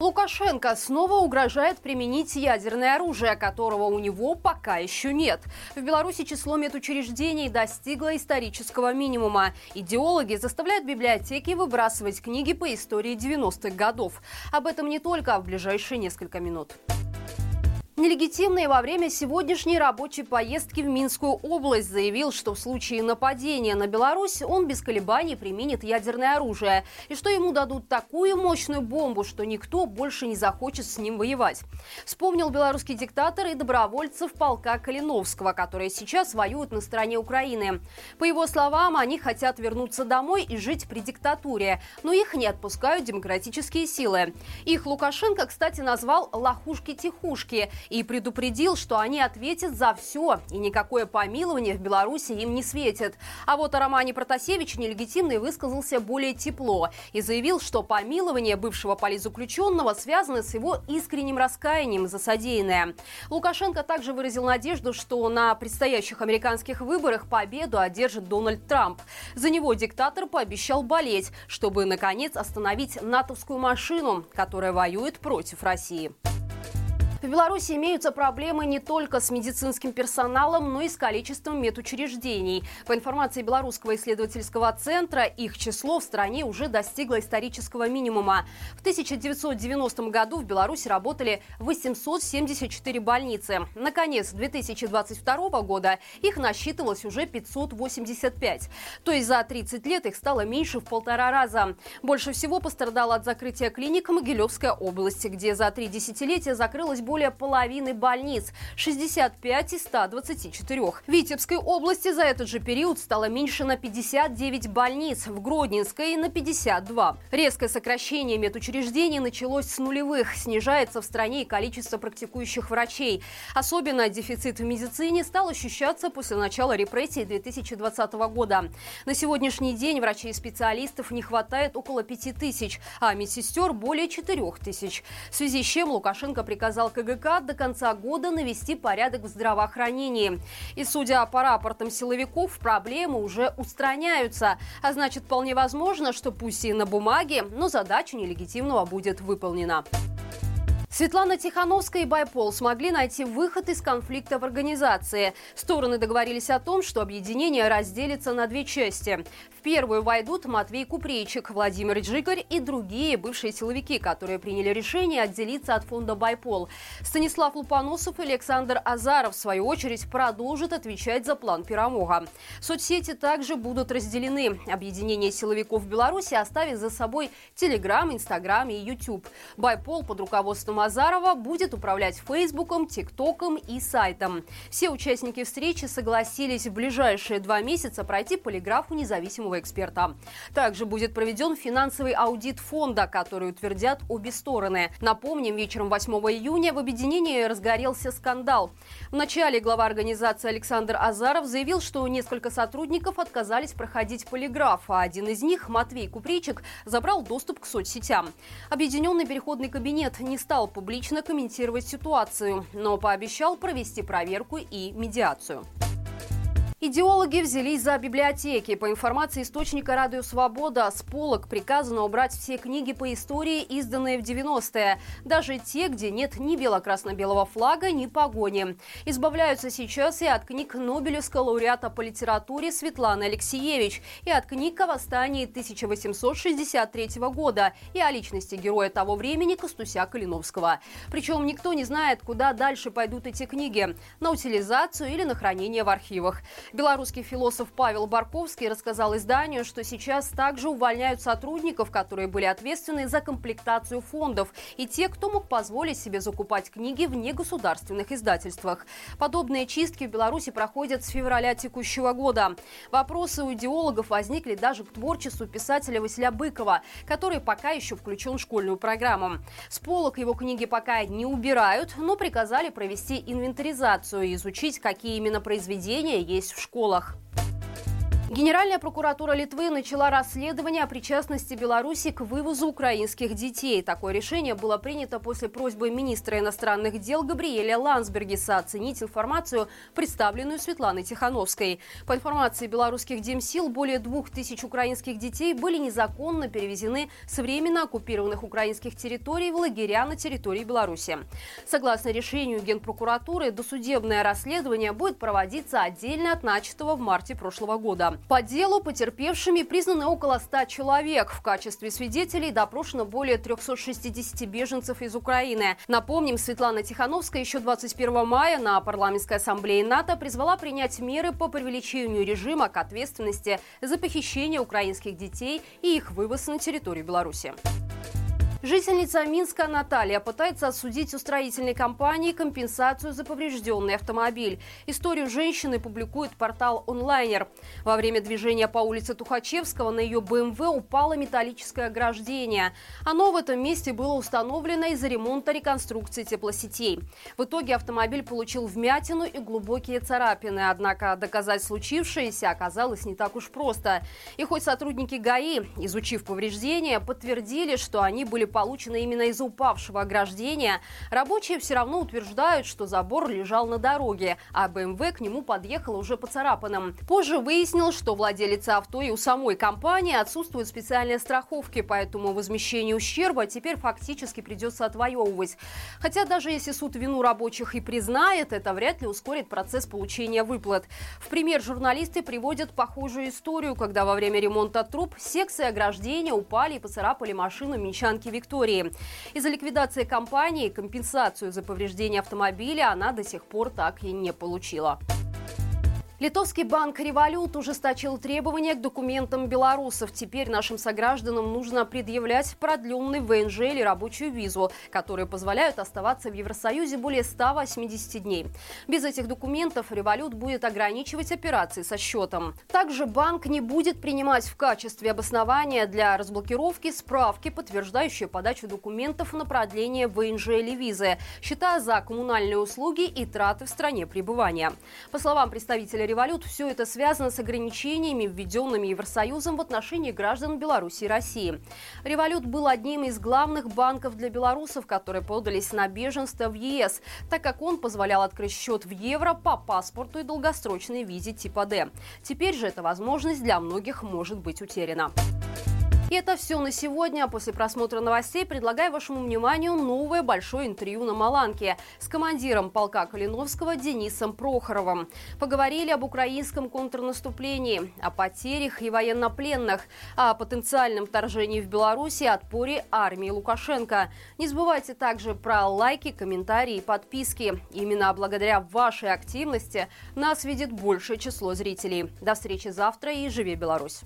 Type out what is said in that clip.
Лукашенко снова угрожает применить ядерное оружие, которого у него пока еще нет. В Беларуси число медучреждений достигло исторического минимума. Идеологи заставляют библиотеки выбрасывать книги по истории 90-х годов. Об этом не только в ближайшие несколько минут. Нелегитимный во время сегодняшней рабочей поездки в Минскую область заявил, что в случае нападения на Беларусь он без колебаний применит ядерное оружие и что ему дадут такую мощную бомбу, что никто больше не захочет с ним воевать. Вспомнил белорусский диктатор и добровольцев полка Калиновского, которые сейчас воюют на стороне Украины. По его словам, они хотят вернуться домой и жить при диктатуре, но их не отпускают демократические силы. Их Лукашенко, кстати, назвал «лохушки-тихушки» и предупредил, что они ответят за все, и никакое помилование в Беларуси им не светит. А вот о Романе Протасевиче нелегитимный высказался более тепло и заявил, что помилование бывшего политзаключенного связано с его искренним раскаянием за содеянное. Лукашенко также выразил надежду, что на предстоящих американских выборах победу одержит Дональд Трамп. За него диктатор пообещал болеть, чтобы, наконец, остановить натовскую машину, которая воюет против России. В Беларуси имеются проблемы не только с медицинским персоналом, но и с количеством медучреждений. По информации Белорусского исследовательского центра, их число в стране уже достигло исторического минимума. В 1990 году в Беларуси работали 874 больницы. Наконец, 2022 года их насчитывалось уже 585. То есть за 30 лет их стало меньше в полтора раза. Больше всего пострадала от закрытия клиник Могилевская область, где за три десятилетия закрылось более половины больниц – 65 из 124. В Витебской области за этот же период стало меньше на 59 больниц, в Гродненской – на 52. Резкое сокращение медучреждений началось с нулевых. Снижается в стране и количество практикующих врачей. Особенно дефицит в медицине стал ощущаться после начала репрессий 2020 года. На сегодняшний день врачей и специалистов не хватает около 5 тысяч, а медсестер более 4 тысяч. В связи с чем Лукашенко приказал КГК до конца года навести порядок в здравоохранении. И судя по рапортам силовиков, проблемы уже устраняются. А значит, вполне возможно, что пусть и на бумаге, но задача нелегитимного будет выполнена. Светлана Тихановская и Байпол смогли найти выход из конфликта в организации. Стороны договорились о том, что объединение разделится на две части. В первую войдут Матвей Купрейчик, Владимир Джигарь и другие бывшие силовики, которые приняли решение отделиться от фонда «Байпол». Станислав Лупоносов и Александр Азаров, в свою очередь, продолжат отвечать за план Пирамога. Соцсети также будут разделены. Объединение силовиков Беларуси оставит за собой Телеграм, Инстаграм и Ютуб. «Байпол» под руководством Азарова будет управлять Фейсбуком, ТикТоком и сайтом. Все участники встречи согласились в ближайшие два месяца пройти полиграфу независимого эксперта. Также будет проведен финансовый аудит фонда, который утвердят обе стороны. Напомним, вечером 8 июня в объединении разгорелся скандал. В начале глава организации Александр Азаров заявил, что несколько сотрудников отказались проходить полиграф, а один из них, Матвей Купричик, забрал доступ к соцсетям. Объединенный переходный кабинет не стал публично комментировать ситуацию, но пообещал провести проверку и медиацию. Идеологи взялись за библиотеки. По информации источника «Радио Свобода», с полок приказано убрать все книги по истории, изданные в 90-е. Даже те, где нет ни бело-красно-белого флага, ни погони. Избавляются сейчас и от книг Нобелевского лауреата по литературе Светланы Алексеевич, и от книг о восстании 1863 года, и о личности героя того времени Костуся Калиновского. Причем никто не знает, куда дальше пойдут эти книги – на утилизацию или на хранение в архивах. Белорусский философ Павел Барковский рассказал изданию, что сейчас также увольняют сотрудников, которые были ответственны за комплектацию фондов, и те, кто мог позволить себе закупать книги в негосударственных издательствах. Подобные чистки в Беларуси проходят с февраля текущего года. Вопросы у идеологов возникли даже к творчеству писателя Василия Быкова, который пока еще включен в школьную программу. С полок его книги пока не убирают, но приказали провести инвентаризацию и изучить, какие именно произведения есть в школах. Генеральная прокуратура Литвы начала расследование о причастности Беларуси к вывозу украинских детей. Такое решение было принято после просьбы министра иностранных дел Габриэля Лансбергиса оценить информацию, представленную Светланой Тихановской. По информации белорусских демсил, более двух тысяч украинских детей были незаконно перевезены с временно оккупированных украинских территорий в лагеря на территории Беларуси. Согласно решению Генпрокуратуры, досудебное расследование будет проводиться отдельно от начатого в марте прошлого года. По делу потерпевшими признаны около 100 человек. В качестве свидетелей допрошено более 360 беженцев из Украины. Напомним, Светлана Тихановская еще 21 мая на парламентской ассамблее НАТО призвала принять меры по привлечению режима к ответственности за похищение украинских детей и их вывоз на территорию Беларуси. Жительница Минска Наталья пытается осудить у строительной компании компенсацию за поврежденный автомобиль. Историю женщины публикует портал онлайнер. Во время движения по улице Тухачевского на ее БМВ упало металлическое ограждение. Оно в этом месте было установлено из-за ремонта реконструкции теплосетей. В итоге автомобиль получил вмятину и глубокие царапины. Однако доказать случившееся оказалось не так уж просто. И хоть сотрудники ГАИ, изучив повреждения, подтвердили, что они были получены именно из упавшего ограждения, рабочие все равно утверждают, что забор лежал на дороге, а БМВ к нему подъехала уже поцарапанным. Позже выяснилось, что владелец авто и у самой компании отсутствуют специальные страховки, поэтому возмещение ущерба теперь фактически придется отвоевывать. Хотя даже если суд вину рабочих и признает, это вряд ли ускорит процесс получения выплат. В пример журналисты приводят похожую историю, когда во время ремонта труб секции ограждения упали и поцарапали машину минчанки Виктории. Виктории. Из-за ликвидации компании компенсацию за повреждение автомобиля она до сих пор так и не получила. Литовский банк «Револют» ужесточил требования к документам белорусов. Теперь нашим согражданам нужно предъявлять продленный ВНЖ или рабочую визу, которые позволяют оставаться в Евросоюзе более 180 дней. Без этих документов «Револют» будет ограничивать операции со счетом. Также банк не будет принимать в качестве обоснования для разблокировки справки, подтверждающие подачу документов на продление ВНЖ или визы, считая за коммунальные услуги и траты в стране пребывания. По словам представителя револют, все это связано с ограничениями, введенными Евросоюзом в отношении граждан Беларуси и России. Револют был одним из главных банков для белорусов, которые подались на беженство в ЕС, так как он позволял открыть счет в евро по паспорту и долгосрочной визе типа D. Теперь же эта возможность для многих может быть утеряна. И это все на сегодня. После просмотра новостей предлагаю вашему вниманию новое большое интервью на Маланке с командиром полка Калиновского Денисом Прохоровым. Поговорили об украинском контрнаступлении, о потерях и военнопленных, о потенциальном вторжении в Беларуси, отпоре армии Лукашенко. Не забывайте также про лайки, комментарии и подписки. Именно благодаря вашей активности нас видит большее число зрителей. До встречи завтра и живи Беларусь!